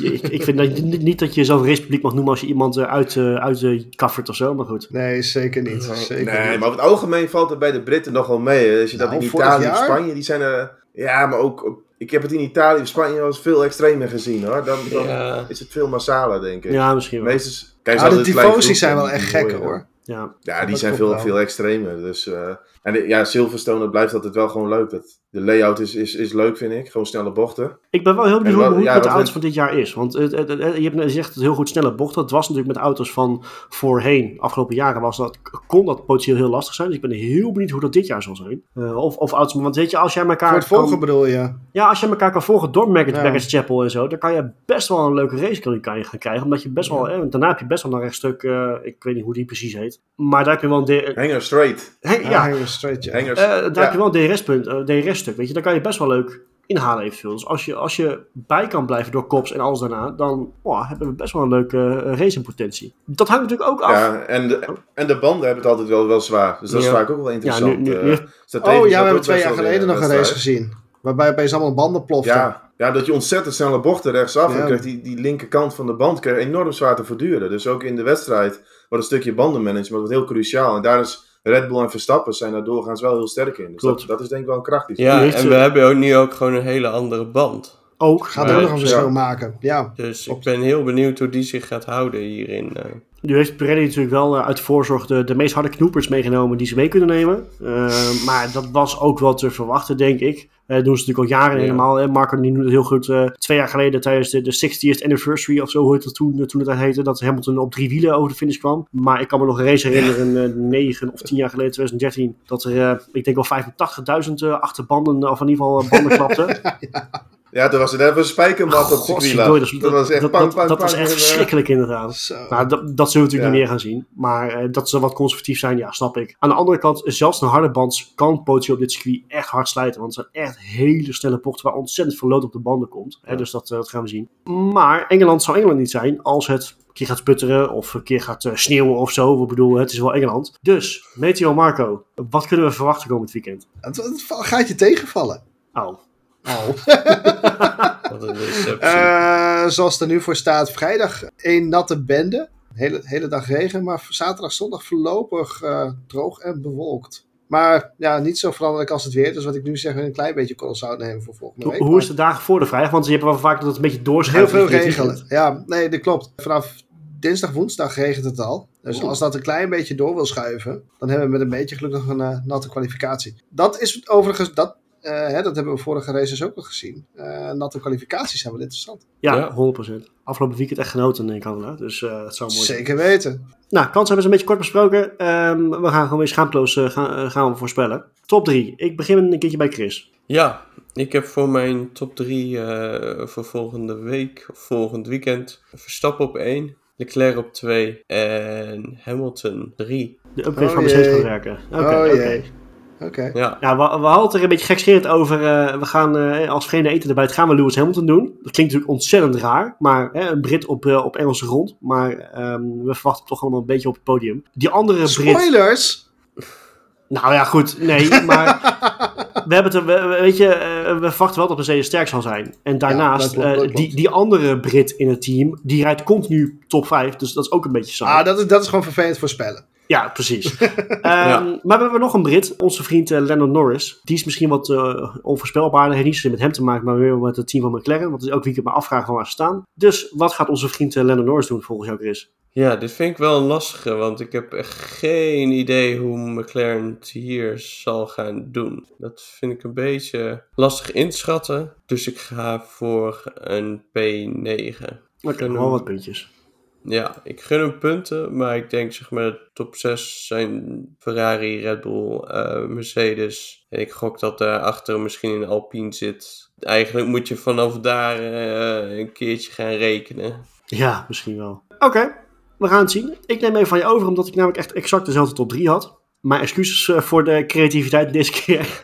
ik, ik vind dat niet niet dat je zo'n racepubliek mag noemen als je iemand eh, uit, eh uit de kaffert of zo, maar goed. Nee, zeker niet. Zeker nee, niet. maar over het algemeen valt het bij de Britten nog wel mee. Als je dat Nou, in Italië jaar? Spanje, die zijn er... Ja, maar ook... Ik heb het in Italië of Spanje wel eens veel extremer gezien hoor. Dan, dan ja. is het veel massaler, denk ik. Ja, misschien wel. Kijk, Ah, de tifosi's zijn wel echt die gek hoor. Ja. Ja, die zijn veel, veel extremer. Dus, eh, en de- ja, Silverstone, dat blijft altijd wel gewoon leuk. Dat, de layout is, is, is leuk, vind ik. Gewoon snelle bochten. Ik ben wel heel benieuwd wat- hoe het met de auto's van dit jaar is. Want het, het- het- je hebt net gezegd het heel goed snelle bochten. Het was natuurlijk met auto's van voorheen, afgelopen jaren, was dat, kon dat potentieel heel lastig zijn. Dus ik ben heel benieuwd hoe dat dit jaar zal zijn. Eh, of, of auto's, want weet je, als jij elkaar Voor het volgen kan, bedoel je? ja, als je elkaar kan volgen door Maggot Ja. Chapel en zo, dan kan je best wel een leuke race kan je, kan je gaan krijgen. Omdat je best wel, eh, daarna heb je best wel een rechtstuk, eh, ik weet niet hoe die precies heet. Maar daar heb je wel een, Hanger straight. Ja, ja, Hanger straight, ja. Hangers. Eh, daar ja. heb je wel een DRS-punt, een DRS-stuk, weet je. Daar kan je best wel leuk inhalen eventueel. Dus als je, als je bij kan blijven door kops en alles daarna, dan oh, hebben we best wel een leuke uh, racingpotentie. Dat hangt natuurlijk ook af. Ja, en de, en de banden hebben het altijd wel, wel zwaar. Dus dat is vaak ook wel interessant. nu- nu- eh. nu- Strategisch Oh ja, we hebben twee jaar geleden nog een race gezien. Waarbij opeens allemaal banden ploften. Ja, ja, dat je ontzettend snelle bochten rechtsaf. Ja. En krijgt die, die linkerkant van de band krijgt enorm zwaar te verduren. Dus ook in de wedstrijd wordt een stukje bandenmanagement wordt heel cruciaal. En daar is Red Bull en Verstappen zijn daar doorgaans wel heel sterk in. Dus Klopt. dat, dat is denk ik wel een kracht. die Ja, en we hebben ook nu ook gewoon een hele andere band. Ook. Gaat Ja, ook nog een ja. verschil maken. Ja. Dus ik ben heel benieuwd hoe die zich gaat houden hierin. eh. Nu heeft Pirelli natuurlijk wel eh, uit voorzorg de, de meest harde knoepers meegenomen die ze mee kunnen nemen. Eh, maar dat was ook wel te verwachten, denk ik. Eh doen ze natuurlijk al jaren Ja. helemaal. Hè. Marco die noemde het heel goed. eh, twee jaar geleden tijdens de, de 60th anniversary of zo, hoe het toen, eh, toen het heette, dat Hamilton op drie wielen over de finish kwam. Maar ik kan me nog een race herinneren, eh, negen of tien jaar geleden, 2013, dat er, ik denk wel 85.000 eh, achterbanden, of in ieder geval banden [laughs] klapten. Ja, toen was er net een spijkermat op lag. dat, Dat was echt dat, pang, dat, pang, was echt eh, verschrikkelijk inderdaad. Zo. Nou, dat, dat zullen we natuurlijk Ja. niet meer gaan zien. Maar eh, dat ze wat conservatief zijn, ja, snap ik. Aan de andere kant, zelfs een harde band kan potentieel op dit circuit echt hard slijten. Want het zijn echt hele snelle bochten waar ontzettend veel lood op de banden komt. Hè, Ja. dus dat, eh, dat gaan we zien. Maar Engeland zou Engeland niet zijn als het keer gaat sputteren of een keer gaat uh, sneeuwen of zo. Ik bedoel, het is wel Engeland. Dus, Meteo Marco, wat kunnen we verwachten komend weekend? Het, het gaat je tegenvallen. Oh. Oh. [laughs] Wat een. Eh, zoals het er nu voor staat, vrijdag één natte bende. Hele, hele dag regen, maar zaterdag, zondag voorlopig eh, droog en bewolkt. Maar ja, niet zo veranderlijk als het weer. Dus wat ik nu zeg, een klein beetje korrel zout nemen voor volgende week. Hoe, hoe is de dagen voor de vrijdag? Want je hebt wel vaak dat het een beetje Heel doorschuift. veel richting het regelen. Ja, nee, dat klopt. Vanaf dinsdag, woensdag regent het al. Dus Oeh. als dat een klein beetje door wil schuiven, dan hebben we met een beetje geluk nog een eh, natte kwalificatie. Dat is overigens, dat, hè, dat hebben we vorige races ook al gezien. Eh, natte kwalificaties zijn wel interessant. Ja, Ja. 100%. Afgelopen weekend echt genoten in Canada. Dus eh dat zou mooi zijn. Zeker weten. Nou, kansen hebben ze een beetje kort besproken. Ehm, we gaan gewoon weer schaamteloos eh, gaan, eh, gaan we voorspellen. Top 3. Ik begin een keertje bij Chris. Ja, ik heb voor mijn top 3 voor volgende week of volgend weekend Verstappen op 1, Leclerc op 2 en Hamilton 3. De upgrade Oh van Mercedes gaat werken. Oké, oh oké. jee. Oké. Ja, Ja, we, we hadden het er een beetje gekscherend over. eh, we gaan eh, als vreemde eten erbij. gaan we Lewis Hamilton doen. Dat klinkt natuurlijk ontzettend raar. Maar hè, een Brit op, eh, op Engelse grond. Maar ehm, we verwachten toch allemaal een beetje op het podium. Die andere Brit. Spoilers! Nou ja, goed. Nee, maar [laughs] we hebben het er, we- we- weet je, eh, we verwachten wel dat Mercedes sterk zal zijn. En daarnaast, klopt, eh, klopt. die, die andere Brit in het team, die rijdt continu top 5. Dus dat is ook een beetje saai. Ah, dat is, dat is gewoon vervelend voorspellen. Ja, precies. [laughs] Ehm, Maar we hebben nog een Brit, onze vriend eh, Lennon Norris. Die is misschien wat eh onvoorspelbaarder. Heeft niet zozeer met hem te maken, maar weer met het team van McLaren. Want het is ook weekend maar afvragen van waar ze staan. Dus wat gaat onze vriend eh, Lennon Norris doen volgens jou, Chris? ja, dit vind ik wel een lastige, want ik heb echt geen idee hoe McLaren het hier zal gaan doen. Dat vind ik een beetje lastig inschatten, dus ik ga voor een P9. Oké, Gun wel wat puntjes. Ja, ik gun hem punten, maar ik denk zeg maar top 6 zijn Ferrari, Red Bull, eh, Mercedes. En ik gok dat daarachter misschien een Alpine zit. Eigenlijk moet je vanaf daar eh, een keertje gaan rekenen. Ja, misschien wel. Oké, we gaan het zien. Ik neem even van je over, omdat ik namelijk echt exact dezelfde top 3 had. Maar excuses eh, voor de creativiteit deze keer. [laughs]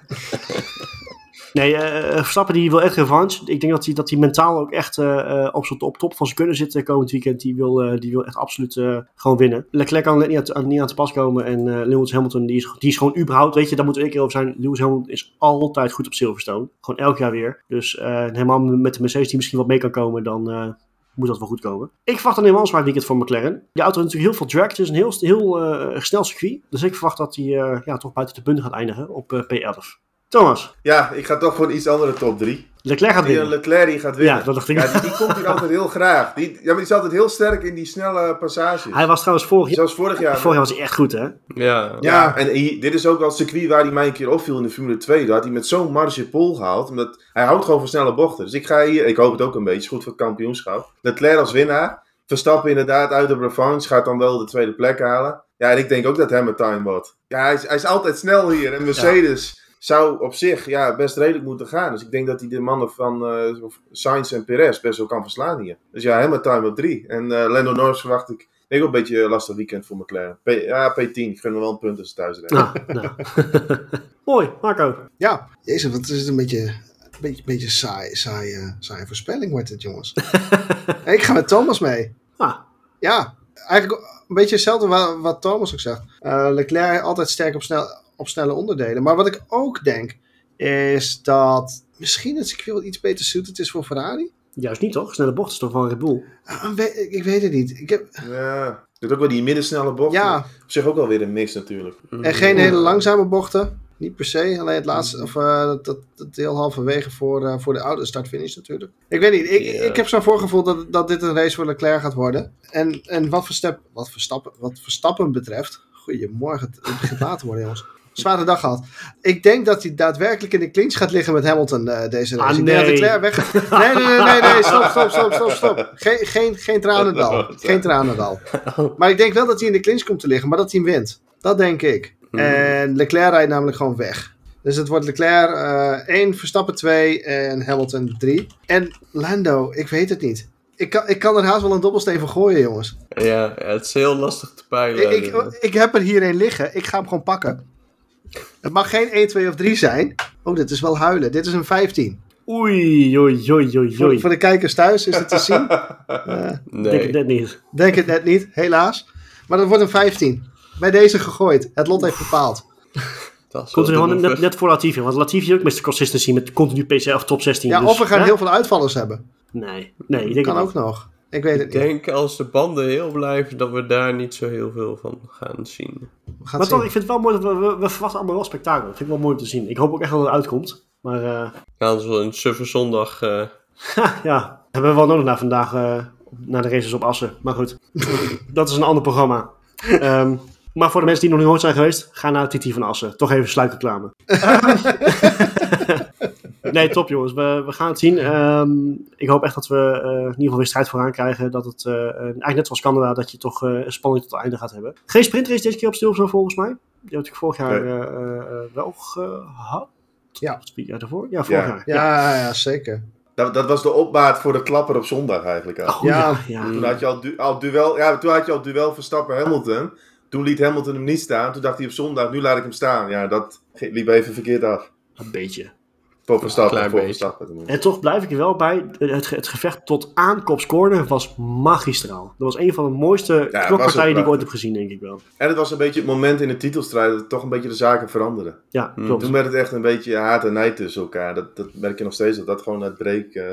nee, eh, Verstappen die wil echt revanche. Ik denk dat hij, dat hij mentaal ook echt eh, op, op top van zijn kunnen zitten komend weekend. Die wil, die wil echt absoluut gewoon winnen. Leclerc kan net niet aan, niet aan te pas komen. En Lewis Hamilton, die is, die is gewoon überhaupt, weet je, daar moeten we een keer over zijn. Lewis Hamilton is altijd goed op Silverstone. Gewoon elk jaar weer. Dus helemaal met de Mercedes die misschien wat mee kan komen, dan... moet dat wel goed komen. Ik verwacht een helemaal zwaar weekend voor McLaren. Die auto heeft natuurlijk heel veel drag. Het is een heel, heel snel circuit. Dus ik verwacht dat hij ja, toch buiten de punten gaat eindigen op eh, P11. Thomas, Ja, ik ga toch voor een iets andere top 3. Leclerc gaat winnen. Leclerc die gaat winnen. Ja, dat dacht ik. Ja, die, die komt hier altijd heel graag. Die, ja, maar die is altijd heel sterk in die snelle passages. Hij was trouwens vorig jaar, Zelfs vorig jaar. vorig jaar was hij echt goed, hè? Ja, Ja, en hier- dit is ook wel het circuit waar hij mij een keer opviel in de Formule 2. Daar had hij met zo'n marge pole gehaald. Omdat hij houdt gewoon van snelle bochten. Dus ik ga hier, ik hoop het ook een beetje, goed voor het kampioenschap. Leclerc als winnaar. Verstappen inderdaad uit de revanche. Gaat dan wel de tweede plek halen. Ja, en ik denk ook dat hem het time wordt. Ja, hij is, hij is altijd snel hier. En Mercedes zou op zich ja, best redelijk moeten gaan. Dus ik denk dat hij de mannen van eh Sainz en Perez best wel kan verslaan hier. Dus ja, het time op drie. En eh Lando Norris verwacht ik, denk ook een beetje een lastig weekend voor McLaren. P, ja, P10. Ik gun hem wel een punt als ze thuis rijden. Nou, nou. [laughs] Mooi, Marco. Ja, jezus, wat is het een beetje, een beetje, beetje saai, saai, eh, saaie voorspelling wordt het, jongens. [laughs] ik ga met Thomas mee. Ah, Ja, eigenlijk een beetje hetzelfde wat, wat Thomas ook zegt. Eh, Leclerc altijd sterk op, snel, op snelle onderdelen. Maar wat ik ook denk, is dat misschien het circuit wel iets beter suited is voor Ferrari. juist niet, toch? Snelle bocht is toch van Red Bull? Ah, we- ik weet het niet. Ik heb, Ja, doet ook wel die middensnelle bocht. ja, Op zich ook wel weer een mix natuurlijk. en geen hele langzame bochten. Niet per se, alleen het laatste, of eh, dat, dat, dat deel halverwege voor, eh, voor de oude start-finish natuurlijk. Ik weet niet, ik, ik heb zo'n voorgevoel dat, dat dit een race voor Leclerc gaat worden. En, en wat, Verstap, wat, Verstappen, wat Verstappen betreft, goedemorgen, het, het begint laat te worden jongens. Zware dag gehad. Ik denk dat hij daadwerkelijk in de clinch gaat liggen met Hamilton eh, deze race. Ah, ik denk dat nee. Leclerc weg... Nee, nee, nee, nee, nee, stop, stop, stop, stop, stop. Geen, geen, geen tranendal. Geen tranendal. Maar ik denk wel dat hij in de clinch komt te liggen, maar dat hij hem wint. Dat denk ik. En Leclerc rijdt namelijk gewoon weg. Dus het wordt Leclerc eh 1, Verstappen 2 en Hamilton 3. En Lando, ik weet het niet. Ik kan, ik kan er haast wel een dobbelsteen voor gooien, jongens. Ja, ja, het is heel lastig te peilen. Ik, ik, ik heb er hier een liggen. Ik ga hem gewoon pakken. Het mag geen 1, 2 of 3 zijn. Oh, dit is wel huilen. Dit is een 15. Oei, oei, oei, oei, Voor, oei. voor de kijkers thuis is het te zien. [laughs] Eh, Denk het Nee. net niet. denk het net niet, helaas. Maar dat wordt een 15. Bij deze gegooid. Het lot heeft bepaald. Dat is Komt er gewoon net, voor Latifi. Want Latifi ook Mr. Consistency met continu PC of top 16. Ja, dus, of we gaan hè? heel veel uitvallers hebben. Nee, nee, ik denk Kan ook nog. Ik weet het Ik niet. denk als de banden heel blijven, dat we daar niet zo heel veel van gaan zien. Gaan Maar toch, ik vind het wel mooi dat we, we, we verwachten allemaal wel spektakel. Dat vind ik wel mooi om te zien. Ik hoop ook echt dat het uitkomt. Maar eh, Gaan ze wel een suffe zondag. eh, [laughs] ja, hebben we wel nodig na vandaag, eh, naar de races op Assen. Maar goed, [laughs] dat is een ander programma. Ehm, maar voor de mensen die nog niet nooit zijn geweest, ga naar het TT van Assen. Toch even sluikreclame. [laughs] nee, top jongens. We, we gaan het zien. Ehm, ik hoop echt dat we eh, in ieder geval weer strijd vooraan krijgen. Dat het, eh, eigenlijk net zoals Canada, dat je toch eh, een spanning tot het einde gaat hebben. Geen sprintrace deze keer op Stilzo volgens mij. Die heb ik vorig jaar Nee. eh, eh, eh, wel gehad. Ja. Of het jaar daarvoor? Ja, vorig Ja. jaar. Ja, ja, zeker. Dat, dat was de opmaat voor de klapper op zondag eigenlijk al. Oh, ja. Ja. ja. Toen had je al, du- al duel, ja, toen had je al duel Verstappen-Hamilton. Toen liet Hamilton hem niet staan. Toen dacht hij op zondag, nu laat ik hem staan. Ja, dat liep even verkeerd af. Een beetje. Voor Verstappen. klein voor beetje. Verstappen tenminste. En toch blijf ik er wel bij. Het, het gevecht tot aan Kops Corner was magistraal. Dat was een van de mooiste was ook knokpartijen die ik ooit heb gezien, denk ik wel. En het was een beetje het moment in de titelstrijd dat toch een beetje de zaken veranderden. Ja, Mm. klopt. Toen werd het echt een beetje haat en nijd tussen elkaar. Dat, dat merk je nog steeds, dat dat gewoon het breek, eh,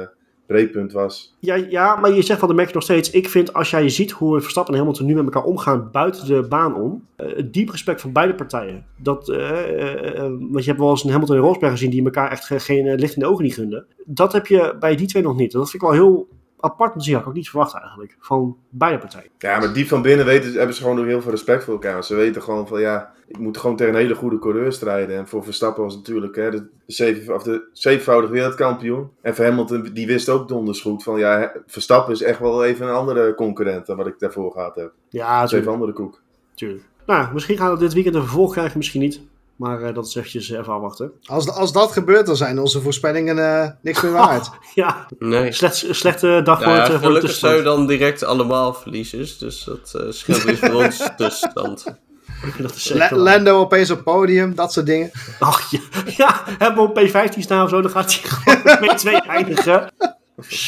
breekpunt was. Ja, ja, maar je zegt wel, dat merk je nog steeds. Ik vind, als jij ziet hoe Verstappen en Hamilton nu met elkaar omgaan buiten de baan om. het diep respect van beide partijen. Dat, eh, eh, want je hebt wel eens een Hamilton en Rosberg gezien die elkaar echt ge- geen licht in de ogen niet gunden. Dat heb je bij die twee nog niet. Dat vind ik wel heel apart te zien. Had ik ook niet verwacht eigenlijk. Van beide partijen. Ja, maar diep van binnen weten, hebben ze gewoon ook heel veel respect voor elkaar. Ze weten gewoon van ja, ik moet gewoon tegen een hele goede coureur strijden. En voor Verstappen was natuurlijk hè, de, zeven, of de zevenvoudig wereldkampioen. En voor Hamilton, die wist ook donders goed van ja, Verstappen is echt wel even een andere concurrent dan wat ik daarvoor gehad heb. Ja, Dat is even tuurlijk. andere koek. tuurlijk. Nou, misschien gaan we dit weekend een vervolg krijgen, misschien niet. Maar eh, dat is eventjes even afwachten. Als, als dat gebeurt, dan zijn onze voorspellingen eh, niks meer waard. [laughs] Ja, nee. slecht, slechte dag voor Nou het ja, eh, gelukkig zou je dan direct allemaal verliezers. Dus dat eh scheelt weer voor ons de [laughs] tussenstand. [laughs] Dat is La- zeker waar. Lando opeens op podium, dat soort dingen. Ach ja, ja, hebben we op P15 staan of zo, dan gaat hij gewoon met twee eindigen.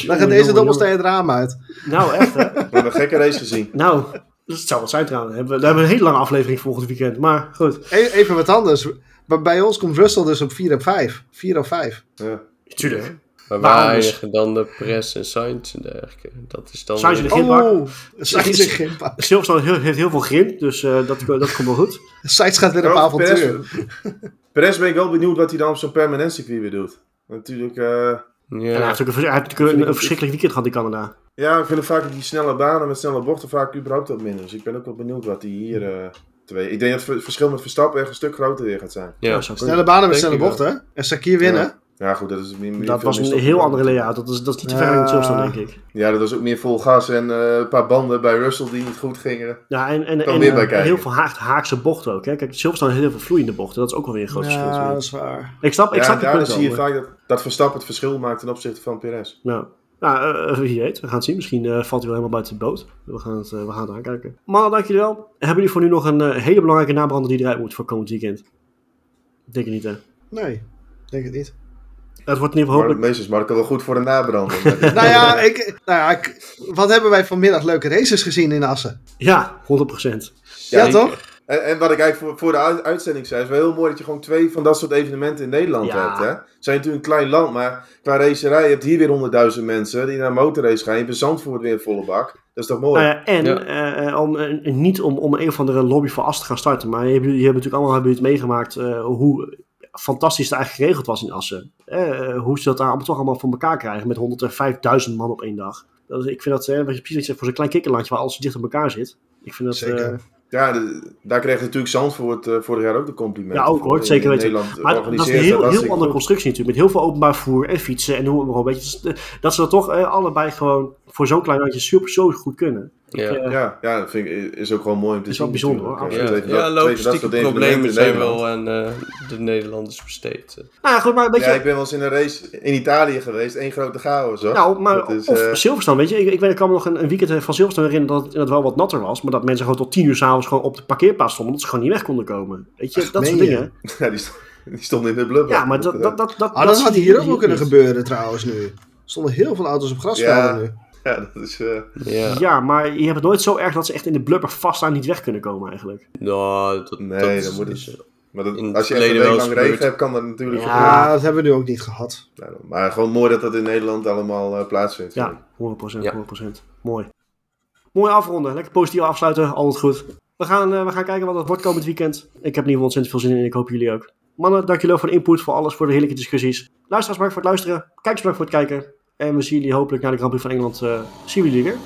Dan gaat deze dobbelsteen het raam uit. Nou, echt hè? We hebben een gekke race gezien. Nou, dat zou wat zijn trouwens. We hebben, we hebben een hele lange aflevering volgend weekend. Maar goed, E- even wat anders. Bij- Bij ons komt Russell dus op 4 en 5. 4 of 5. Ja. tuurlijk. Maar waar dus? eindigen dan de Press en Sainz en dergelijke? Dat is dan... In weer- de. Oh, Sainz in Grimpa. Silverstone heeft, heel veel grind, dus eh, dat, dat komt wel goed. Sainz gaat weer op avontuur. Perez ben ik wel benieuwd wat hij dan op zo'n permanent circuit weer doet. Natuurlijk, eh, En hij Ja, heeft ook een, hij heeft natuurlijk een, een verschrikkelijk weekend gehad in Canada. ja, ik vind het vaak die snelle banen met snelle bochten vaak überhaupt wat minder. Dus ik ben ook wel benieuwd wat hij hier eh twee. Ik denk dat het verschil met Verstappen echt een stuk groter weer gaat zijn. ja. Snelle banen met snelle bochten. En Sakir winnen. Ja, goed, dat is meer, meer- Dat was een heel andere layout. Dat is, dat is niet te ver met Silverstone, denk ik. Ja, dat was ook meer vol gas en eh, een paar banden bij Russell die niet goed gingen. Ja, en, en, en eh, heel veel haak, haakse bochten ook. Hè. Kijk, Silverstone heeft heel veel vloeiende bochten. Dat is ook wel weer een groot verschil. Ja, dat is waar. Ik snap, ik ja, snap je daarin punt zie je vaak dat, dat Verstappen het verschil maakt ten opzichte van Perez. Nou, nou wie weet. We gaan het zien. Misschien eh, valt hij wel helemaal buiten de boot. We gaan het, eh, we gaan het aankijken. Mannen, dank jullie wel. Hebben jullie voor nu nog een hele belangrijke nabrander die eruit moet voor komend weekend? Ik denk het niet, hè. Nee, denk het niet. Het wordt ieder geval Maar hopelijk... meesters Marco wel goed voor de nabrander. [laughs] nou ja, ik, nou ja ik, wat hebben wij vanmiddag leuke races gezien in Assen? Ja, 100%. Ja, toch? En, en wat ik eigenlijk voor, voor de uit- uitzending zei, is wel heel mooi dat je gewoon twee van dat soort evenementen in Nederland Ja. hebt. Hè? Zijn natuurlijk een klein land, maar qua racerij, je hebt hier weer honderdduizend mensen die naar een motorrace gaan. Je hebt Zandvoort weer een volle bak. Dat is toch mooi? Nou en Ja. eh, om, eh, niet om, om een of andere lobby voor Assen te gaan starten, maar je hebt, je hebt natuurlijk allemaal hebben het meegemaakt eh, hoe fantastisch eigenlijk geregeld was in Assen. Eh, hoe ze dat daar allemaal toch allemaal voor elkaar krijgen met 105.000 man op één dag. Dat is, ik vind dat, eh, wat je precies zegt, voor zo'n klein kikkerlandje waar alles dicht op elkaar zit. Ik vind dat... Zeker. eh, Ja, de- daar kreeg natuurlijk Zandvoort eh, vorig jaar ook de complimenten. Ja, ook, hoor, zeker weten. Maar dat is een heel, andere goed. constructie natuurlijk. Met heel veel openbaar vervoer en fietsen en hoe maar op. Weet je, dus, eh, dat ze dat toch eh, allebei gewoon voor zo'n klein landje super zo goed kunnen. Ja. Eh, Ja, ja, dat vind ik, is ook gewoon mooi om te Is zien. wel bijzonder, hoor, Ja, Ja, ja, dat- dat logistieke problemen in zijn wel aan eh, de Nederlanders besteed. Nou ja, goed, maar weet Ja, je, ik ben wel eens in een race in Italië geweest. één grote chaos, hoor. Nou, maar Dat is, of eh, Silverstone, weet je. Ik, ik, weet, ik kan me nog een, een weekend van Silverstone herinneren dat het wel wat natter was. Maar dat mensen gewoon tot tien uur s'avonds gewoon op de parkeerplaats stonden. Omdat ze gewoon niet weg konden komen. Weet je, dat soort je? dingen. [laughs] ja, die, st- Die stonden in de blubber. Ja, maar dat, dat, dat, dat, Ah, dat had zie hier ook wel kunnen gebeuren trouwens nu. Er stonden heel veel auto's op grasvelden Ja. nu. [laughs] Ja, dat is... eh, Ja. Ja, maar je hebt het nooit zo erg dat ze echt in de blubber vaststaan en niet weg kunnen komen eigenlijk. Nou, dat, Nee, dat is moet zo. maar dat, als je echt een week lang regen hebt, kan dat natuurlijk Ja. gebeuren. Dat hebben we nu ook niet gehad. Maar gewoon mooi dat dat in Nederland allemaal eh, plaatsvindt. vind ik. Ja, 100%, Ja. 100%. Mooi. Mooi afronden. Lekker positief afsluiten. Altijd goed. We gaan, eh, we gaan kijken wat het wordt komend weekend. Ik heb in ieder geval ontzettend veel zin in en ik hoop jullie ook. Mannen, dank jullie wel voor de input, voor alles, voor de heerlijke discussies. Luisteraars, bedankt voor het luisteren. Kijkers, bedankt voor het kijken. En we zien jullie hopelijk naar de Grand Prix van Engeland. eh, zien we jullie weer.